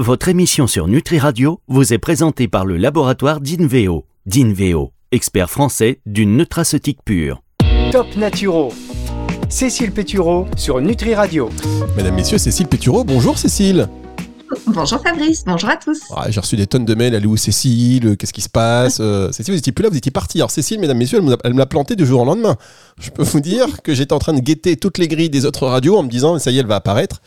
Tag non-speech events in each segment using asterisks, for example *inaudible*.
votre émission sur Nutri Radio vous est présentée par le laboratoire d'Inveo. D'Inveo, expert français d'une nutraceutique pure. Top Naturo. Cécile Pétureau sur Nutri Radio. Mesdames, Messieurs, Cécile Pétureau, bonjour Cécile. Bonjour Fabrice, bonjour à tous. Ah, J'ai reçu des tonnes de mails, elle est où Cécile? Qu'est-ce qui se passe? *laughs* Euh, Cécile, vous étiez plus là, vous étiez partie. Alors Cécile, mesdames, messieurs, elle me, l'a- elle me l'a planté du jour au lendemain. Je peux vous dire que j'étais en train de guetter toutes les grilles des autres radios en me disant, ça y est, elle va apparaître.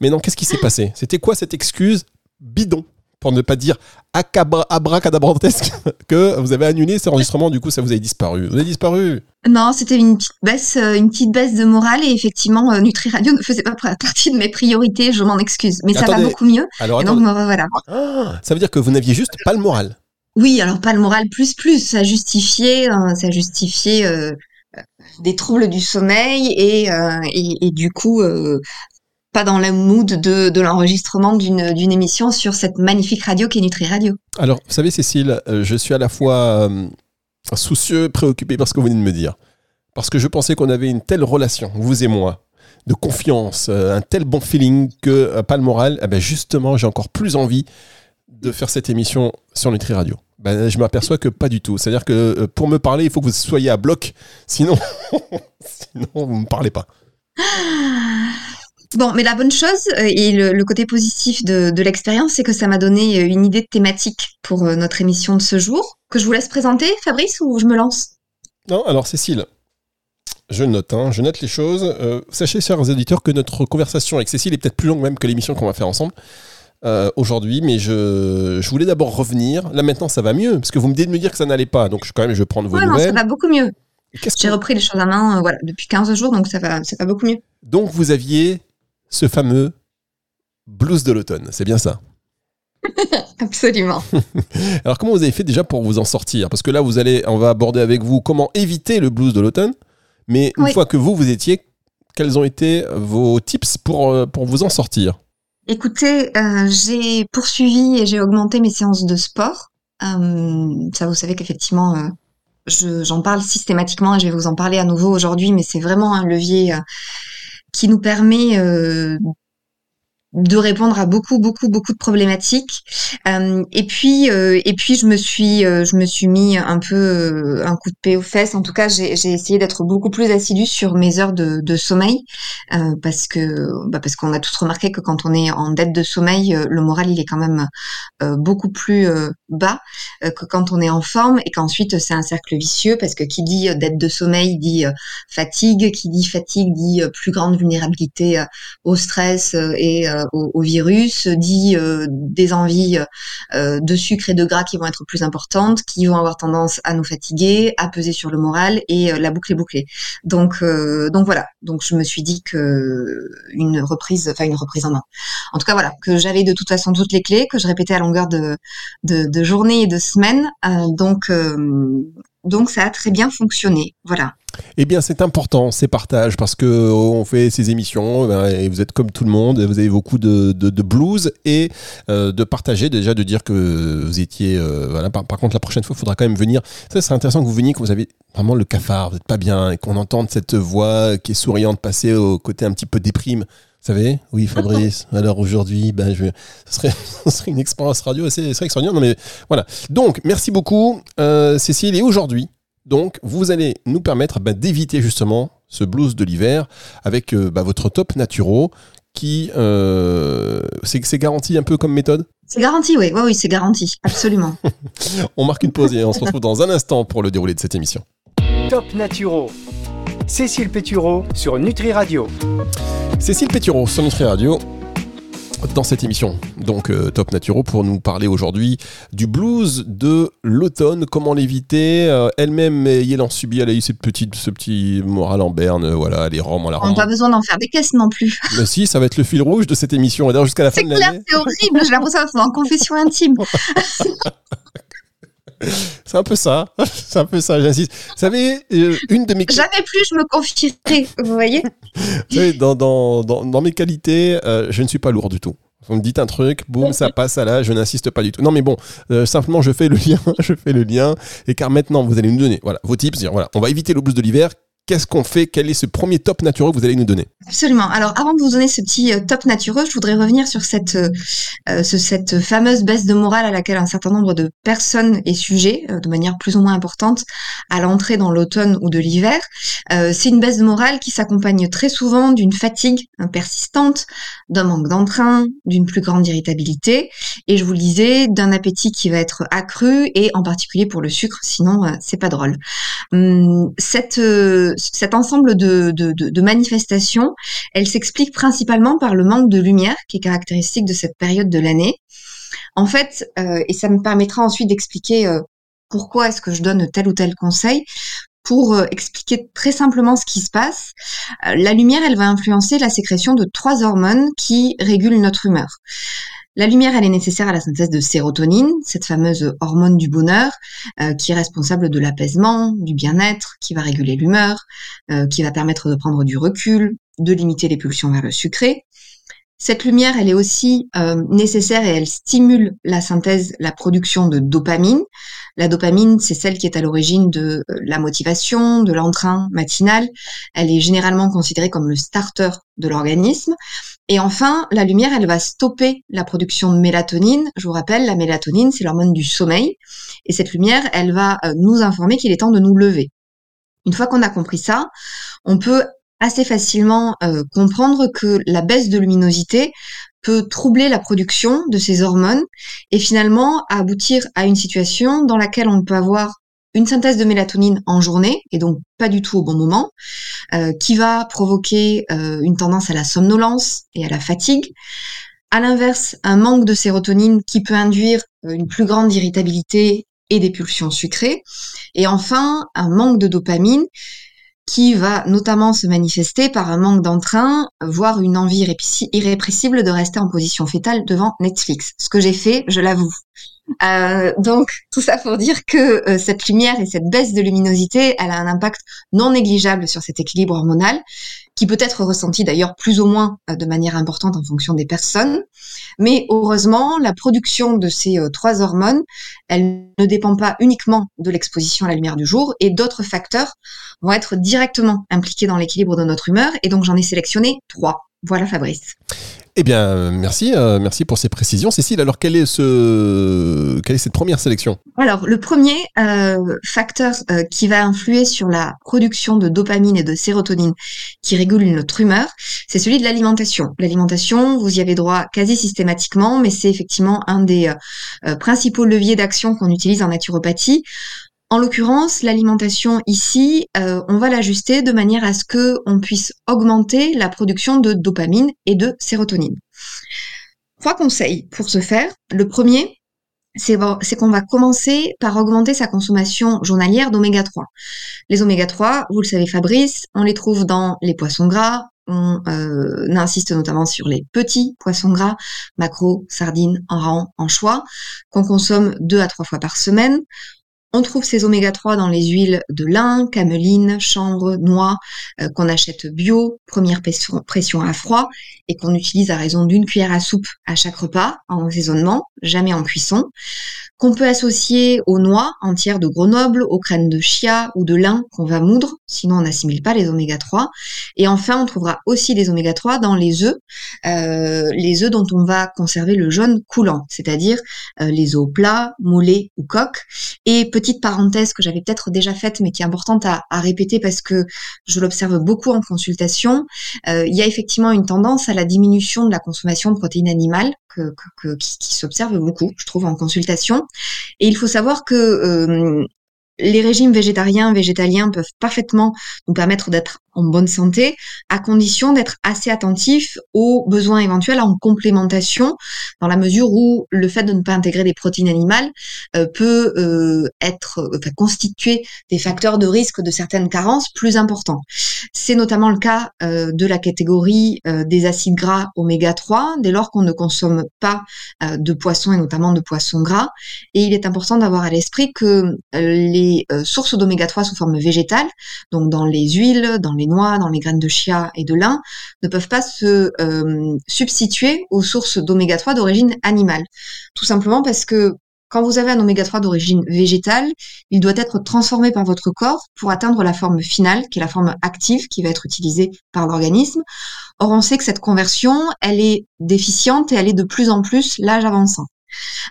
Mais non, qu'est-ce qui s'est passé? C'était quoi cette excuse bidon pour ne pas dire abracadabrantesque *laughs* que vous avez annulé cet enregistrement, du coup ça vous avez disparu? Vous avez disparu? Non, c'était une petite baisse, euh, une petite baisse de morale et effectivement, euh, Nutri Radio *laughs* ne faisait pas partie de mes priorités. Je m'en excuse, mais ça va beaucoup mieux. Alors Et donc revoilà. Ah, ça veut dire que vous n'aviez juste pas le moral. Oui, alors pas le moral plus plus, ça justifiait, euh, ça justifiait euh, des troubles du sommeil et euh, et, et du coup euh, pas dans le mood de, de l'enregistrement d'une d'une émission sur cette magnifique radio qui est Nutri Radio. Alors, vous savez, Cécile, euh, je suis à la fois euh, soucieux, préoccupé par ce que vous venez de me dire. Parce que je pensais qu'on avait une telle relation, vous et moi, de confiance, euh, un tel bon feeling que, pas le moral, eh ben justement, j'ai encore plus envie de faire cette émission sur Nutri Radio. Ben, je m'aperçois que pas du tout. C'est-à-dire que pour me parler, il faut que vous soyez à bloc, sinon, *laughs* sinon vous ne me parlez pas. *laughs* Bon, mais la bonne chose euh, et le, le côté positif de, de l'expérience, c'est que ça m'a donné euh, une idée de thématique pour euh, notre émission de ce jour, que je vous laisse présenter, Fabrice, ou je me lance? Non, alors Cécile, je note, hein, je note les choses. Euh, sachez, chers auditeurs, que notre conversation avec Cécile est peut-être plus longue même que l'émission qu'on va faire ensemble euh, aujourd'hui, mais je, je voulais d'abord revenir. Là maintenant, ça va mieux, parce que vous me dites de me dire que ça n'allait pas, donc je, quand même, je vais prendre vos Ouais, non, ça nouvelles. va beaucoup mieux. J'ai que- repris les choses en main euh, voilà, depuis 15 jours, donc ça va, ça va beaucoup mieux. Donc vous aviez ce fameux blues de l'automne, c'est bien ça? *laughs* Absolument. *laughs* Alors comment vous avez fait déjà pour vous en sortir? Parce que là, vous allez, on va aborder avec vous comment éviter le blues de l'automne, mais une Oui. fois que vous, vous étiez, quels ont été vos tips pour, euh, pour vous en sortir? Écoutez, euh, j'ai poursuivi et j'ai augmenté mes séances de sport. Euh, ça, vous savez qu'effectivement, euh, je- j'en parle systématiquement et je vais vous en parler à nouveau aujourd'hui, mais c'est vraiment un levier qui nous permet euh, de répondre à beaucoup, beaucoup, beaucoup de problématiques. Euh, et puis, euh, et puis, je me suis, euh, je me suis mis un peu euh, un coup de pied aux fesses. En tout cas, j'ai essayé d'être beaucoup plus assidue sur mes heures de, de sommeil euh, parce que, bah, parce qu'on a tous remarqué que quand on est en dette de sommeil, euh, le moral il est quand même beaucoup plus bas que quand on est en forme et qu'ensuite c'est un cercle vicieux parce que qui dit dette de sommeil dit fatigue, qui dit fatigue dit plus grande vulnérabilité au stress et au, au virus, dit euh, des envies euh, de sucre et de gras qui vont être plus importantes, qui vont avoir tendance à nous fatiguer, à peser sur le moral et euh, la boucle est bouclée. Donc, donc voilà. Donc je me suis dit que une reprise, enfin une reprise en main. En tout cas voilà, que j'avais de toute façon toutes les clés, que je répétais à longueur de de, de journées et de semaines. Euh, donc donc ça a très bien fonctionné. Voilà. Eh bien, c'est important ces partages parce que euh, on fait ces émissions ben, et vous êtes comme tout le monde, vous avez beaucoup de, de, blues et euh, de partager déjà, de dire que vous étiez. euh, voilà. Par, contre, la prochaine fois, il faudra quand même venir. Ça, c'est intéressant que vous veniez, que vous avez vraiment le cafard, vous n'êtes pas bien et qu'on entende cette voix qui est souriante passer au côté un petit peu déprime. Vous savez Oui, Fabrice. *laughs* Alors aujourd'hui, ben, je, ce, serait, *laughs* ce serait une expérience radio assez, assez extraordinaire. Non, mais voilà. Donc, merci beaucoup, euh, Cécile. Et aujourd'hui, donc, vous allez nous permettre bah, d'éviter justement ce blues de l'hiver avec euh, bah, votre top naturo qui euh, c'est c'est garanti un peu comme méthode? C'est garanti, oui, oui, oui, c'est garanti, absolument. *laughs* On marque une pause et on se retrouve dans un instant pour le déroulé de cette émission. Top Naturo. Cécile Pétureau sur Nutri Radio. Cécile Pétureau sur Nutri Radio dans cette émission, donc euh, Top Naturo, pour nous parler aujourd'hui du blues de l'automne, comment l'éviter. Euh, Elle-même, ayant subi, elle a eu cette petite, ce petit moral en berne, euh, voilà, les roms, la On n'a pas besoin d'en faire des caisses non plus. *laughs* Mais si, ça va être le fil rouge de cette émission, et d'ailleurs jusqu'à la fin C'est de clair, l'année. c'est horrible. J'ai l'impression d'être en confession intime. *laughs* *laughs* C'est un peu ça, *laughs* c'est un peu ça, j'insiste. Vous savez, euh, une de mes, Jamais plus je me confierai, vous voyez *laughs* vous savez, dans, dans, dans, dans mes qualités, euh, je ne suis pas lourd du tout. Vous me dites un truc, boum, ça passe à là, je n'insiste pas du tout. Non, mais bon, euh, simplement, je fais le lien, je fais le lien. Et car maintenant, vous allez nous donner voilà, vos tips, dire, voilà, on va éviter le blues de l'hiver. Qu'est-ce qu'on fait? Quel est ce premier top natureux que vous allez nous donner? Absolument. Alors, avant de vous donner ce petit euh, top natureux, je voudrais revenir sur cette, euh, euh, cette fameuse baisse de morale à laquelle un certain nombre de personnes est sujet, de manière plus ou moins importante, à l'entrée dans l'automne ou de l'hiver. c'est une baisse de morale qui s'accompagne très souvent d'une fatigue persistante, d'un manque d'entrain, d'une plus grande irritabilité, et je vous le disais, d'un appétit qui va être accru, et en particulier pour le sucre, sinon c'est pas drôle. Hum, cette, cet ensemble de, manifestations elle s'explique principalement par le manque de lumière qui est caractéristique de cette période de l'année. En fait, euh, et ça me permettra ensuite d'expliquer euh, pourquoi est-ce que je donne tel ou tel conseil. Pour euh, expliquer très simplement ce qui se passe, la lumière, elle va influencer la sécrétion de trois hormones qui régulent notre humeur. La lumière, elle est nécessaire à la synthèse de sérotonine, cette fameuse hormone du bonheur, qui est responsable de l'apaisement, du bien-être, qui va réguler l'humeur, qui va permettre de prendre du recul, de limiter les pulsions vers le sucré. Cette lumière, elle est aussi euh, nécessaire et elle stimule la synthèse, la production de dopamine. La dopamine, c'est celle qui est à l'origine de euh, la motivation, de l'entrain matinal. Elle est généralement considérée comme le starter de l'organisme. Et enfin, la lumière, elle va stopper la production de mélatonine. Je vous rappelle, la mélatonine, c'est l'hormone du sommeil. Et cette lumière, elle va euh, nous informer qu'il est temps de nous lever. Une fois qu'on a compris ça, on peut assez facilement euh, comprendre que la baisse de luminosité peut troubler la production de ces hormones et finalement aboutir à une situation dans laquelle on peut avoir une synthèse de mélatonine en journée, et donc pas du tout au bon moment, euh, qui va provoquer euh, une tendance à la somnolence et à la fatigue. À l'inverse, un manque de sérotonine qui peut induire une plus grande irritabilité et des pulsions sucrées. Et enfin, un manque de dopamine qui va notamment se manifester par un manque d'entrain, voire une envie irrépressible de rester en position fétale devant Netflix. Ce que j'ai fait, je l'avoue. Euh, donc tout ça pour dire que euh, cette lumière et cette baisse de luminosité, elle a un impact non négligeable sur cet équilibre hormonal, qui peut être ressenti d'ailleurs plus ou moins euh, de manière importante en fonction des personnes. Mais heureusement, la production de ces trois hormones, elle ne dépend pas uniquement de l'exposition à la lumière du jour, et d'autres facteurs vont être directement impliqués dans l'équilibre de notre humeur. Et donc j'en ai sélectionné trois. Voilà Fabrice. Eh bien, merci, euh, merci pour ces précisions. Cécile, alors quelle est, ce, quelle est cette première sélection? Alors, le premier euh, facteur euh, qui va influer sur la production de dopamine et de sérotonine qui régule notre humeur, c'est celui de l'alimentation. L'alimentation, vous y avez droit quasi systématiquement, mais c'est effectivement un des principaux leviers d'action qu'on utilise en naturopathie. En l'occurrence, l'alimentation ici, euh, on va l'ajuster de manière à ce que on puisse augmenter la production de dopamine et de sérotonine. Trois conseils pour ce faire. Le premier, c'est qu'on va commencer par augmenter sa consommation journalière d'oméga 3. Les oméga 3, vous le savez Fabrice, on les trouve dans les poissons gras, on euh, insiste notamment sur les petits poissons gras, macro, sardines, en anchois, qu'on consomme deux à trois fois par semaine. On trouve ces oméga 3 dans les huiles de lin, cameline, chanvre, noix, euh, qu'on achète bio, première pression à froid, et qu'on utilise à raison d'une cuillère à soupe à chaque repas, en assaisonnement, jamais en cuisson qu'on peut associer aux noix entières de Grenoble, aux graines de chia ou de lin qu'on va moudre, sinon on n'assimile pas les oméga 3. Et enfin, on trouvera aussi des oméga 3 dans les œufs, euh, les œufs dont on va conserver le jaune coulant, c'est-à-dire euh, les œufs plats, moulés ou coques. Petite parenthèse que j'avais peut-être déjà faite, mais qui est importante à, répéter parce que je l'observe beaucoup en consultation, euh, il y a effectivement une tendance à la diminution de la consommation de protéines animales qui, qui s'observe beaucoup, je trouve, en consultation. Et il faut savoir que euh, les régimes végétariens, végétaliens peuvent parfaitement nous permettre d'être en bonne santé, à condition d'être assez attentif aux besoins éventuels en complémentation, dans la mesure où le fait de ne pas intégrer des protéines animales euh, peut euh, être enfin, constituer des facteurs de risque de certaines carences plus importants. C'est notamment le cas euh, de la catégorie des acides gras oméga 3, dès lors qu'on ne consomme pas de poissons et notamment de poissons gras. Et il est important d'avoir à l'esprit que les sources d'oméga 3 sous forme végétale, donc dans les huiles, dans les noix, dans les graines de chia et de lin, ne peuvent pas se euh, substituer aux sources d'oméga 3 d'origine animale. Tout simplement parce que quand vous avez un oméga 3 d'origine végétale, il doit être transformé par votre corps pour atteindre la forme finale, qui est la forme active, qui va être utilisée par l'organisme. Or, on sait que cette conversion, elle est déficiente et elle est de plus en plus l'âge avançant.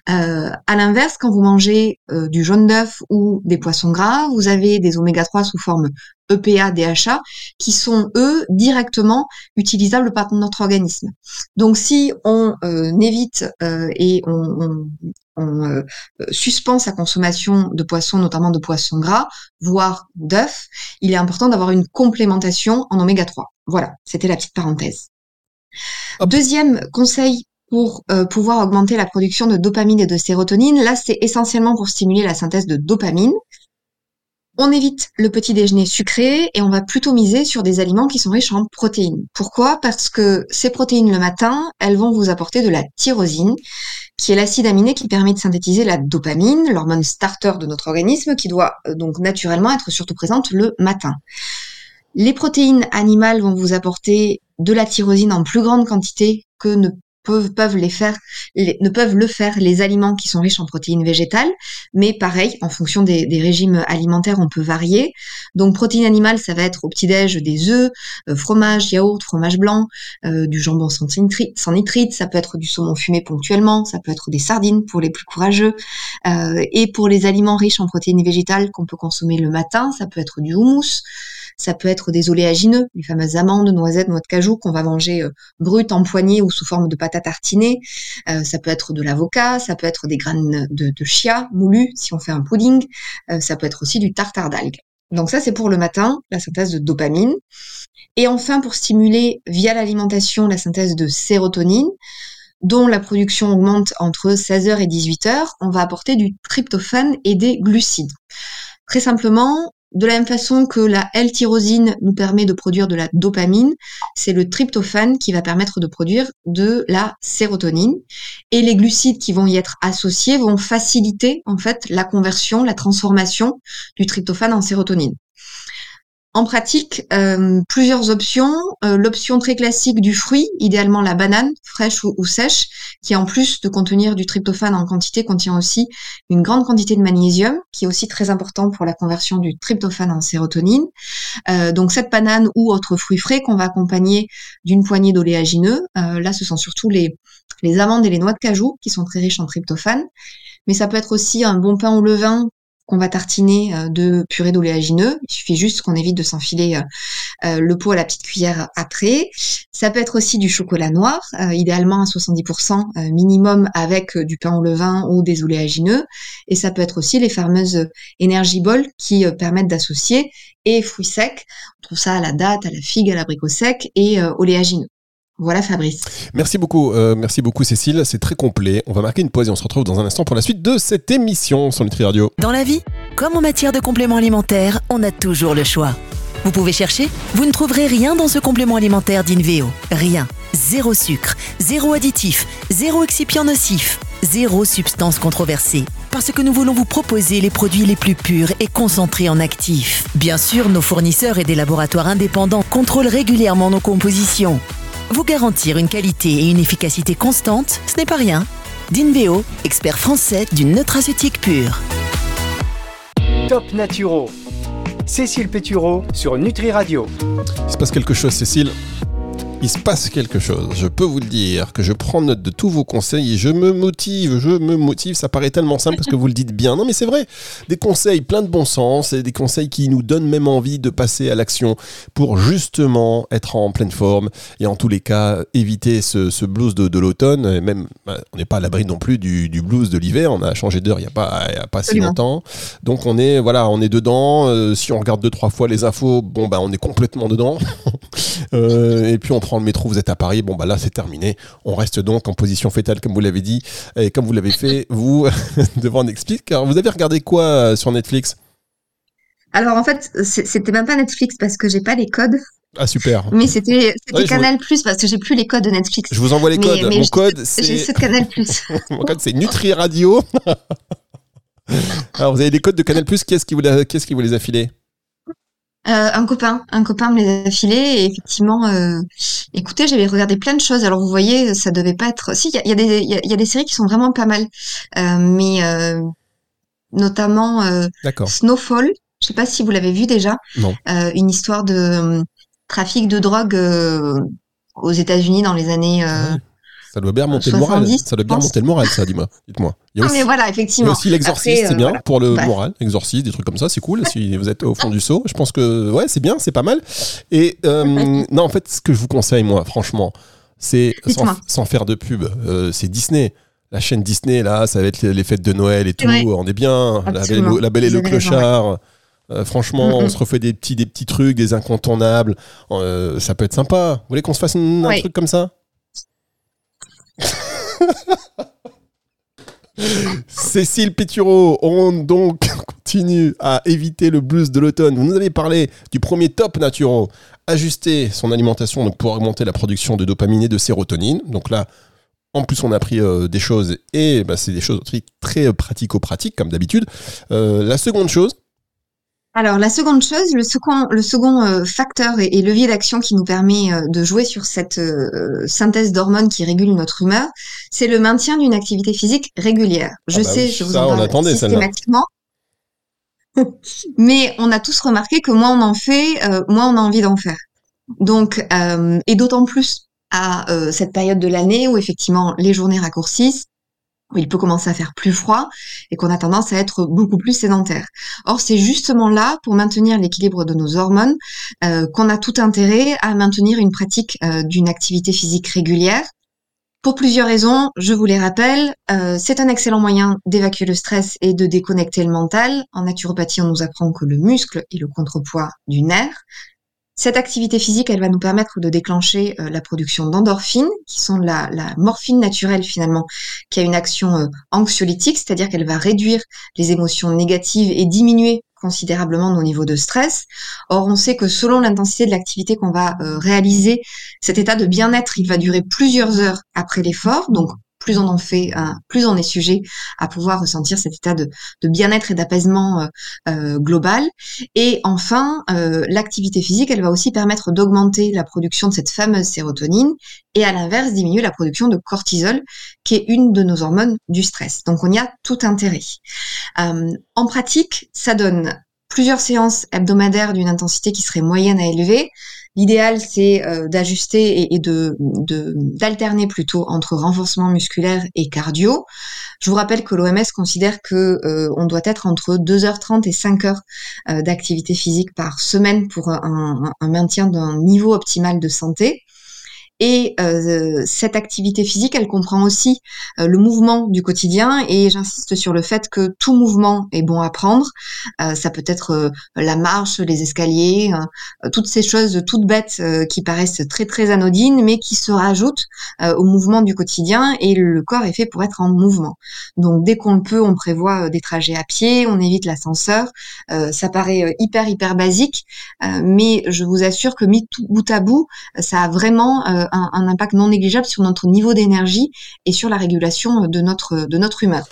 Euh, à l'inverse, quand vous mangez euh, du jaune d'œuf ou des poissons gras, vous avez des oméga 3 sous forme EPA, DHA, qui sont eux directement utilisables par notre organisme. Donc si on euh, évite et on, on suspend sa consommation de poissons, notamment de poissons gras, voire d'œufs, il est important d'avoir une complémentation en oméga 3. Voilà, c'était la petite parenthèse. Deuxième conseil pour euh, pouvoir augmenter la production de dopamine et de sérotonine. Là, c'est essentiellement pour stimuler la synthèse de dopamine. On évite le petit déjeuner sucré et on va plutôt miser sur des aliments qui sont riches en protéines. Pourquoi? Parce que ces protéines le matin, elles vont vous apporter de la tyrosine, qui est l'acide aminé qui permet de synthétiser la dopamine, l'hormone starter de notre organisme, qui doit euh, donc naturellement être surtout présente le matin. Les protéines animales vont vous apporter de la tyrosine en plus grande quantité que ne ne peuvent le faire les aliments qui sont riches en protéines végétales, mais pareil, en fonction des, régimes alimentaires, on peut varier. Donc protéines animales, ça va être au petit-déj des œufs, euh, fromage, yaourt, fromage blanc, euh, du jambon sans nitrite, sans nitrite, ça peut être du saumon fumé ponctuellement, ça peut être des sardines pour les plus courageux. Euh, et pour les aliments riches en protéines végétales qu'on peut consommer le matin, ça peut être du houmous, ça peut être des oléagineux, les fameuses amandes, noisettes, noix de cajou qu'on va manger euh, brutes, empoignées ou sous forme de pâte à tartiner. Euh, ça peut être de l'avocat, ça peut être des graines de, chia moulues si on fait un pudding. Euh, ça peut être aussi du tartare d'algues. Donc ça, c'est pour le matin, la synthèse de dopamine. Et enfin, pour stimuler via l'alimentation la synthèse de sérotonine, dont la production augmente entre 16h et 18h, on va apporter du tryptophane et des glucides. Très simplement, de la même façon que la L-tyrosine nous permet de produire de la dopamine, c'est le tryptophane qui va permettre de produire de la sérotonine. Et les glucides qui vont y être associés vont faciliter en fait la conversion, la transformation du tryptophane en sérotonine. En pratique, euh, plusieurs options. Euh, l'option très classique du fruit, idéalement la banane, fraîche ou, sèche, qui en plus de contenir du tryptophane en quantité, contient aussi une grande quantité de magnésium, qui est aussi très important pour la conversion du tryptophane en sérotonine. Euh, donc cette banane ou autre fruit frais qu'on va accompagner d'une poignée d'oléagineux. là, ce sont surtout les, les amandes et les noix de cajou qui sont très riches en tryptophane mais ça peut être aussi un bon pain au levain qu'on va tartiner euh, de purée d'oléagineux. Il suffit juste qu'on évite de s'enfiler euh, euh, le pot à la petite cuillère après. Ça peut être aussi du chocolat noir, idéalement à 70% minimum avec du pain au levain ou des oléagineux. Et ça peut être aussi les fameuses Energy qui permettent d'associer et fruits secs. On trouve ça à la date, à la figue, à l'abricot sec et oléagineux. Voilà Fabrice. Merci beaucoup, euh, merci beaucoup Cécile, c'est très complet. On va marquer une pause et on se retrouve dans un instant pour la suite de cette émission sur Nutri Radio. Dans la vie, comme en matière de compléments alimentaires, on a toujours le choix. Vous pouvez chercher, vous ne trouverez rien dans ce complément alimentaire d'Inveo. Rien. Zéro sucre, zéro additif, zéro excipient nocif, zéro substance controversée. Parce que nous voulons vous proposer les produits les plus purs et concentrés en actifs. Bien sûr, nos fournisseurs et des laboratoires indépendants contrôlent régulièrement nos compositions. Vous garantir une qualité et une efficacité constante, ce n'est pas rien. Dinveo, expert français d'une nutraceutique pure. Top Naturo. Cécile Pétureau sur Nutri Radio. Il se passe quelque chose, Cécile il se passe quelque chose. Je peux vous le dire, que je prends note de tous vos conseils et je me motive, je me motive. Ça paraît tellement simple parce que vous le dites bien. Non, mais c'est vrai. Des conseils plein de bon sens et des conseils qui nous donnent même envie de passer à l'action pour justement être en pleine forme et en tous les cas éviter ce, blues de, l'automne. Même, bah, on n'est pas à l'abri non plus du, blues de l'hiver. On a changé d'heure il n'y a pas, a pas si longtemps. Donc on est, voilà, on est dedans. Euh, si on regarde deux, trois fois les infos, bon, bah, on est complètement dedans. *laughs* Euh, et puis on prend le métro, vous êtes à Paris, bon bah là c'est terminé. On reste donc en position fétale comme vous l'avez dit et comme vous l'avez fait vous *laughs* devant Netflix. Alors vous avez regardé quoi euh, sur Netflix? Alors en fait c'était même pas Netflix parce que j'ai pas les codes. Ah super. Mais c'était Canal Plus parce que j'ai plus les codes de Netflix. Je vous envoie les codes. Mon code c'est j'ai Canal Plus. *laughs* Mon code c'est Nutri Radio. *laughs* Alors vous avez des codes de Canal Plus, qui est-ce qui vous, qui vous les a filés? Un copain, un copain me les a filés et effectivement, écoutez, j'avais regardé plein de choses. Alors vous voyez, ça devait pas être. Si, il y a, y, a des, y, y a des séries qui sont vraiment pas mal, mais notamment Snowfall. Je sais pas si vous l'avez vu déjà. Non. une histoire de trafic de drogue aux États-Unis dans les années. Ah ça doit bien remonter le moral. Ça doit bien remonter le moral, ça, dis-moi. Dites-moi. Ah, mais voilà, effectivement. Il y a aussi l'exorciste, c'est bien pour le moral. Exorciste, des trucs comme ça, c'est cool. Si vous êtes au fond du seau, je pense que ouais, c'est bien, c'est pas mal. Et non, en fait, ce que je vous conseille, moi, franchement, c'est sans, faire de pub, c'est Disney la chaîne Disney, là, ça va être les fêtes de Noël et tout. On est bien. La belle, et le clochard. Euh, franchement, on se refait des petits, des petits trucs, des incontournables. Euh, ça peut être sympa. Vous voulez qu'on se fasse un truc comme ça? Cécile Pétureau, on donc continue à éviter le blues de l'automne. Vous nous avez parlé du premier top naturo, ajuster son alimentation pour augmenter la production de dopamine et de sérotonine. Donc là, en plus, on a appris euh, des choses et bah, c'est des choses très pratico-pratiques comme d'habitude. la seconde chose, alors la seconde chose, le second, le second euh, facteur et, levier d'action qui nous permet euh, de jouer sur cette euh, synthèse d'hormones qui régule notre humeur, c'est le maintien d'une activité physique régulière. Je ah bah sais, je vous en parle systématiquement. *laughs* Mais on a tous remarqué que moins on en fait, moins on a envie d'en faire. Donc, et d'autant plus à cette période de l'année où effectivement les journées raccourcissent, il peut commencer à faire plus froid et qu'on a tendance à être beaucoup plus sédentaire. Or, c'est justement là, pour maintenir l'équilibre de nos hormones, euh, qu'on a tout intérêt à maintenir une pratique euh, d'une activité physique régulière. Pour plusieurs raisons, je vous les rappelle, euh, c'est un excellent moyen d'évacuer le stress et de déconnecter le mental. En naturopathie, on nous apprend que le muscle est le contrepoids du nerf. Cette activité physique, elle va nous permettre de déclencher euh, la production d'endorphines, qui sont la, morphine naturelle finalement, qui a une action euh, anxiolytique, c'est-à-dire qu'elle va réduire les émotions négatives et diminuer considérablement nos niveaux de stress. Or, on sait que selon l'intensité de l'activité qu'on va euh, réaliser, cet état de bien-être, il va durer plusieurs heures après l'effort. Donc, plus on en fait, plus on est sujet à pouvoir ressentir cet état de, bien-être et d'apaisement euh, euh, global. Et enfin, euh, l'activité physique, elle va aussi permettre d'augmenter la production de cette fameuse sérotonine et à l'inverse diminuer la production de cortisol, qui est une de nos hormones du stress. Donc on y a tout intérêt. en pratique, ça donne plusieurs séances hebdomadaires d'une intensité qui serait moyenne à élevée, L'idéal, c'est euh, d'ajuster et, d'alterner plutôt entre renforcement musculaire et cardio. Je vous rappelle que l'OMS considère que euh, on doit être entre 2h30 et 5h euh, d'activité physique par semaine pour un maintien d'un niveau optimal de santé. Et euh, cette activité physique, elle comprend aussi euh, le mouvement du quotidien. Et j'insiste sur le fait que tout mouvement est bon à prendre. Euh, ça peut être la marche, les escaliers, toutes ces choses toutes bêtes qui paraissent très très anodines, mais qui se rajoutent au mouvement du quotidien. Et le corps est fait pour être en mouvement. Donc dès qu'on le peut, on prévoit des trajets à pied, on évite l'ascenseur. ça paraît hyper hyper basique, mais je vous assure que mis tout bout à bout, ça a vraiment un, impact non négligeable sur notre niveau d'énergie et sur la régulation de notre, de notre humeur.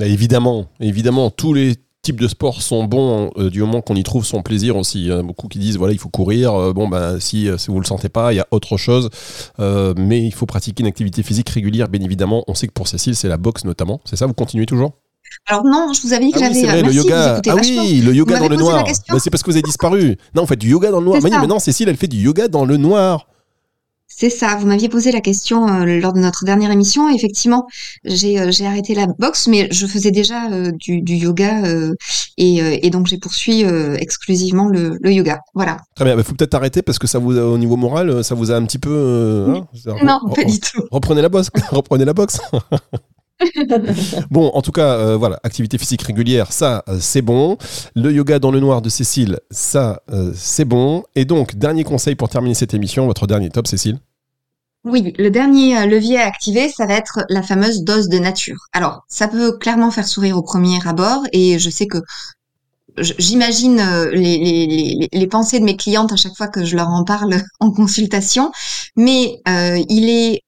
Évidemment, évidemment, tous les types de sports sont bons euh, du moment qu'on y trouve son plaisir aussi. Il y a beaucoup qui disent voilà il faut courir. Euh, bon ben si, si vous le sentez pas, il y a autre chose. Euh, mais il faut pratiquer une activité physique régulière, bien évidemment. On sait que pour Cécile c'est la boxe notamment. C'est ça, vous continuez toujours? Alors non, je vous avais dit que ah j'avais. le yoga. Ah oui, le yoga dans le noir. C'est parce que vous avez disparu. Non, en fait, du yoga dans le noir. Mais non, Cécile, elle fait du yoga dans le noir. C'est ça, vous m'aviez posé la question euh, lors de notre dernière émission. Effectivement, j'ai euh, arrêté la boxe, mais je faisais déjà euh, du, yoga et, donc j'ai poursuivi exclusivement le, yoga. Voilà. Très bien, il faut peut-être arrêter parce que ça vous, au niveau moral, ça vous a un petit peu. Hein, non, pas du tout. Reprenez la boxe. *laughs* reprenez la boxe. *laughs* bon, en tout cas, voilà, activité physique régulière, ça, c'est bon. Le yoga dans le noir de Cécile, ça, c'est bon. Et donc, dernier conseil pour terminer cette émission, votre dernier top, Cécile? Oui, le dernier euh, levier à activer, ça va être la fameuse dose de nature. Alors, ça peut clairement faire sourire au premier abord, et je sais que j'imagine euh, les, pensées de mes clientes à chaque fois que je leur en parle *laughs* en consultation, mais euh, il est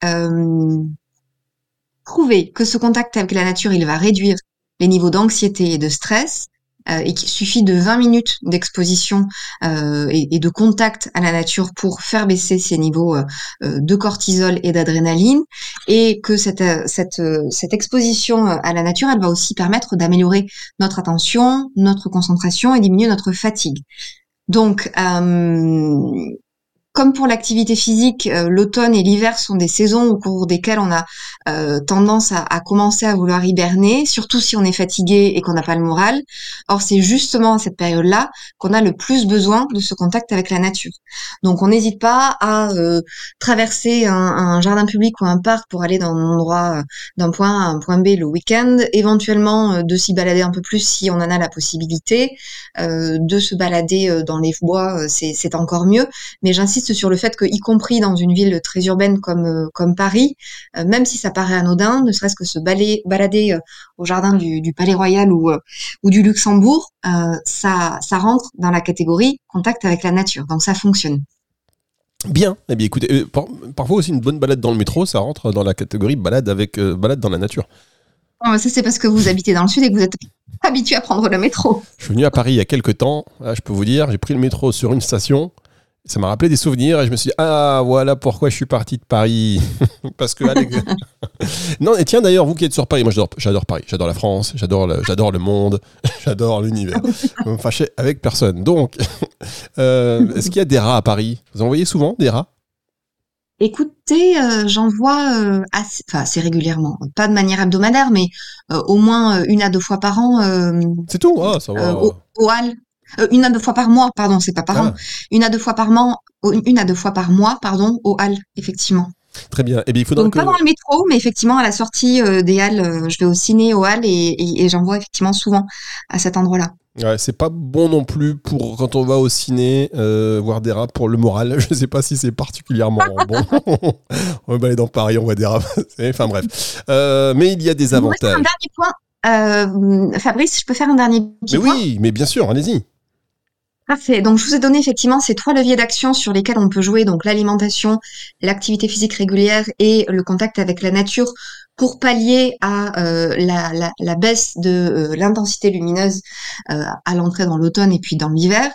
prouvé que ce contact avec la nature, il va réduire les niveaux d'anxiété et de stress, euh, et qu'il suffit de 20 minutes d'exposition euh, et, de contact à la nature pour faire baisser ces niveaux euh, de cortisol et d'adrénaline, et que cette, cette, cette exposition à la nature, elle va aussi permettre d'améliorer notre attention, notre concentration et diminuer notre fatigue. Donc, comme pour l'activité physique, euh, l'automne et l'hiver sont des saisons au cours desquelles on a euh, tendance à, commencer à vouloir hiberner, surtout si on est fatigué et qu'on n'a pas le moral. Or, c'est justement à cette période-là qu'on a le plus besoin de ce contact avec la nature. Donc, on n'hésite pas à euh, traverser un, jardin public ou un parc pour aller dans un endroit d'un point à un point B le week-end, éventuellement de s'y balader un peu plus si on en a la possibilité, de se balader dans les bois, c'est encore mieux. Mais j'insiste sur le fait que, y compris dans une ville très urbaine comme, euh, comme Paris, euh, même si ça paraît anodin, ne serait-ce que se balader, balader euh, au jardin du, Palais Royal ou, ou du Luxembourg, ça, ça rentre dans la catégorie contact avec la nature. Donc ça fonctionne. Bien. Eh bien, écoutez, parfois aussi une bonne balade dans le métro, ça rentre dans la catégorie balade avec balade dans la nature. ça c'est parce que vous habitez dans le sud et que vous êtes habitué à prendre le métro. Je suis venu à Paris il y a quelques temps. je peux vous dire, j'ai pris le métro sur une station ça m'a rappelé des souvenirs et je me suis dit ah voilà pourquoi je suis parti de Paris. *laughs* Parce que *laughs* non et tiens d'ailleurs vous qui êtes sur Paris moi j'adore Paris. J'adore la France j'adore le, j'adore le monde *laughs* j'adore l'univers. Me fâcher avec personne. Donc euh, est-ce qu'il y a des rats à Paris? Vous en voyez souvent des rats? Écoutez, euh, j'en vois euh, assez, enfin, assez régulièrement, pas de manière hebdomadaire, mais au moins une à deux fois par an. C'est tout, ah, ça va. au, au hall, euh, une à deux fois par mois, pardon, c'est pas par an. Ah. Une à deux fois par mois, une à deux fois par mois, pardon, aux halles, effectivement. Très bien. Eh bien, il faudra Donc, pas dans le métro, mais effectivement, à la sortie euh, des halles, euh, je vais au ciné, aux halles, et, j'en vois effectivement souvent à cet endroit-là. Ouais, c'est pas bon non plus pour quand on va au ciné voir des rats pour le moral. *laughs* Je sais pas si c'est particulièrement bon. *laughs* on va aller dans Paris, on voit des rats. enfin bref. mais il y a des avantages. Un dernier point. Fabrice, je peux faire un dernier mais oui, mais bien sûr, allez-y. Parfait. Donc, je vous ai donné effectivement ces trois leviers d'action sur lesquels on peut jouer, donc l'alimentation, l'activité physique régulière et le contact avec la nature pour pallier à euh, la, baisse de euh, l'intensité lumineuse euh, à l'entrée dans l'automne et puis dans l'hiver.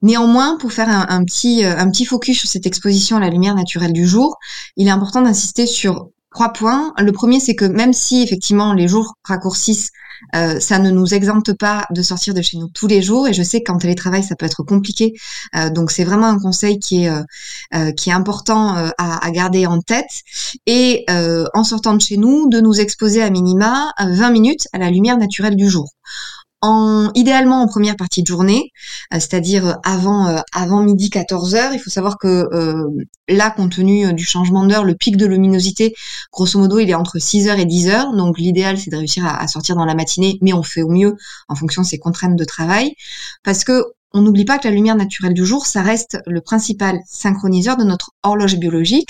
Néanmoins, pour faire un, petit, un petit focus sur cette exposition à la lumière naturelle du jour, il est important d'insister sur trois points. Le premier, c'est que même si effectivement les jours raccourcissent euh, ça ne nous exempte pas de sortir de chez nous tous les jours. Et je sais qu'en télétravail, ça peut être compliqué. Euh, donc c'est vraiment un conseil qui est euh, qui est important à, à, garder en tête. Et en sortant de chez nous, de nous exposer à minima 20 minutes à la lumière naturelle du jour en, idéalement en première partie de journée, euh, c'est-à-dire avant, euh, avant midi 14 heures. Il faut savoir que euh, là, compte tenu du changement d'heure, le pic de luminosité, grosso modo, il est entre 6 heures et 10 heures. Donc l'idéal, c'est de réussir à, sortir dans la matinée, mais on fait au mieux en fonction de ses contraintes de travail, parce que on n'oublie pas que la lumière naturelle du jour, ça reste le principal synchroniseur de notre horloge biologique,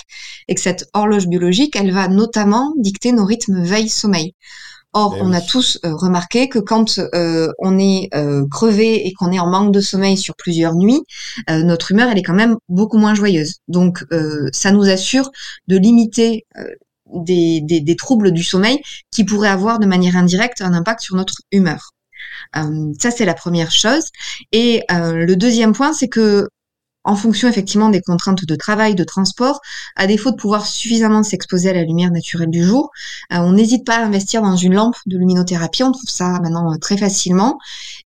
et que cette horloge biologique, elle va notamment dicter nos rythmes veille-sommeil. Or, eh on a tous euh, remarqué que quand euh, on est euh, crevé et qu'on est en manque de sommeil sur plusieurs nuits, notre humeur elle est quand même beaucoup moins joyeuse. Donc, ça nous assure de limiter des, des, troubles du sommeil qui pourraient avoir de manière indirecte un impact sur notre humeur. ça, c'est la première chose. Et le deuxième point, c'est que en fonction effectivement des contraintes de travail, de transport, à défaut de pouvoir suffisamment s'exposer à la lumière naturelle du jour, euh, on n'hésite pas à investir dans une lampe de luminothérapie, on trouve ça maintenant euh, très facilement,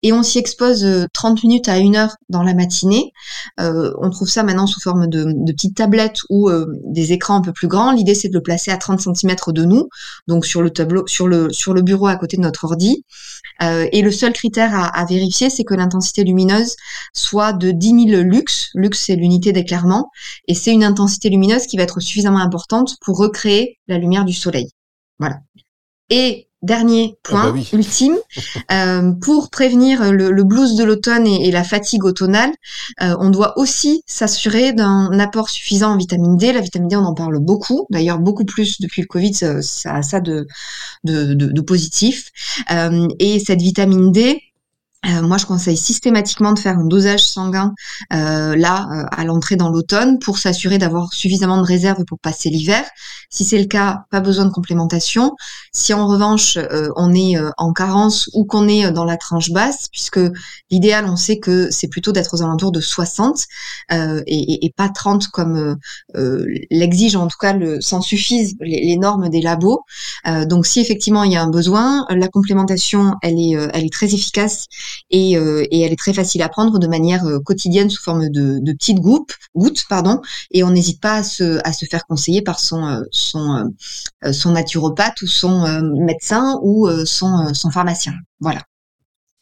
et on s'y expose 30 euh, minutes à une heure dans la matinée. on trouve ça maintenant sous forme de, petites tablettes ou des écrans un peu plus grands. L'idée c'est de le placer à 30 cm de nous, donc sur le tableau, sur le, sur le bureau à côté de notre ordi. et le seul critère à, à vérifier, c'est que l'intensité lumineuse soit de 10 000 lux, c'est l'unité d'éclairement, et c'est une intensité lumineuse qui va être suffisamment importante pour recréer la lumière du soleil. Voilà. Et dernier ah point bah *laughs* ultime, euh, pour prévenir le, blues de l'automne et, la fatigue automnale, euh, on doit aussi s'assurer d'un apport suffisant en vitamine D. La vitamine D, on en parle beaucoup, d'ailleurs beaucoup plus depuis le Covid, ça, a ça de, de, positif. Euh, et cette vitamine D, Euh, moi, je conseille systématiquement de faire un dosage sanguin euh, là euh, à l'entrée dans l'automne pour s'assurer d'avoir suffisamment de réserves pour passer l'hiver. Si c'est le cas, pas besoin de complémentation. Si en revanche on est en carence ou qu'on est dans la tranche basse, puisque l'idéal, on sait que c'est plutôt d'être aux alentours de 60 et, et, pas 30 comme l'exige en tout cas le s'en suffisent les, les, normes des labos. donc si effectivement il y a un besoin, la complémentation elle est elle est très efficace euh, et, elle est très facile à prendre de manière euh, quotidienne sous forme de, petites gouttes, gouttes pardon, et on n'hésite pas à se, à se faire conseiller par son, euh, son, son naturopathe ou son médecin ou son, son pharmacien. Voilà.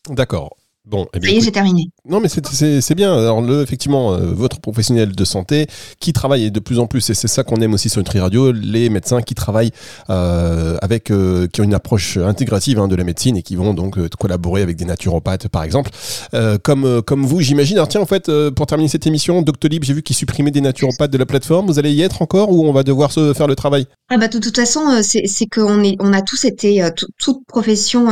D'accord. Bon, eh bien, j'ai terminé. Non, mais c'est bien. Alors, le, effectivement, euh, votre professionnel de santé qui travaille de plus en plus, et c'est ça qu'on aime aussi sur Nutri Radio, les médecins qui travaillent euh, avec, euh, qui ont une approche intégrative hein, de la médecine et qui vont donc collaborer avec des naturopathes, par exemple, comme, comme vous, j'imagine. Alors, tiens, en fait, pour terminer cette émission, Doctolib, j'ai vu qu'il supprimait des naturopathes de la plateforme. Vous allez y être encore ou on va devoir se faire le travail? Ah bah, de toute façon, c'est qu'on on a tous été, toute profession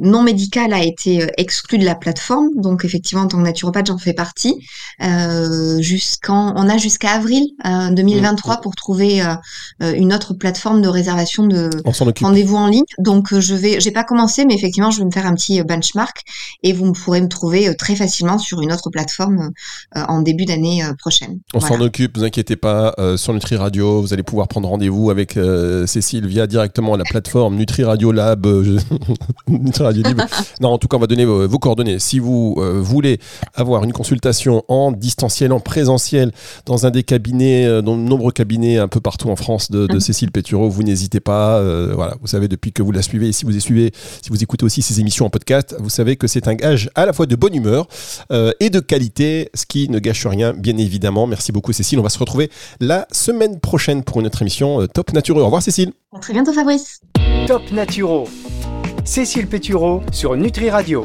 non médicale a été exclue la plateforme. Donc effectivement, en tant que naturopathe, j'en fais partie. Euh, jusqu'en, on a jusqu'à avril 2023 euh, pour trouver euh, une autre plateforme de réservation de rendez-vous en ligne. Donc je vais, j'ai pas commencé, mais effectivement, je vais me faire un petit benchmark et vous pourrez me trouver très facilement sur une autre plateforme en début d'année prochaine. On s'en occupe, vous inquiétez pas. sur Nutri Radio, vous allez pouvoir prendre rendez-vous avec Cécile via directement la plateforme Nutri Radio Lab. *laughs* Nutri Radio Libre. *laughs* non, en tout cas, on va donner vos, coordonnées si vous voulez avoir une consultation en distanciel, en présentiel, dans un des cabinets, euh, dans de nombreux cabinets un peu partout en France de, mhm. Cécile Pétureau, vous n'hésitez pas. Euh, voilà, vous savez depuis que vous la suivez, et si vous suivez, si vous écoutez aussi ces émissions en podcast, vous savez que c'est un gage à la fois de bonne humeur et de qualité, ce qui ne gâche rien, bien évidemment. Merci beaucoup Cécile. On va se retrouver la semaine prochaine pour une autre émission Top Naturo. Au revoir Cécile. À très bientôt Fabrice. Top Naturo. Cécile Pétureau sur Nutri Radio.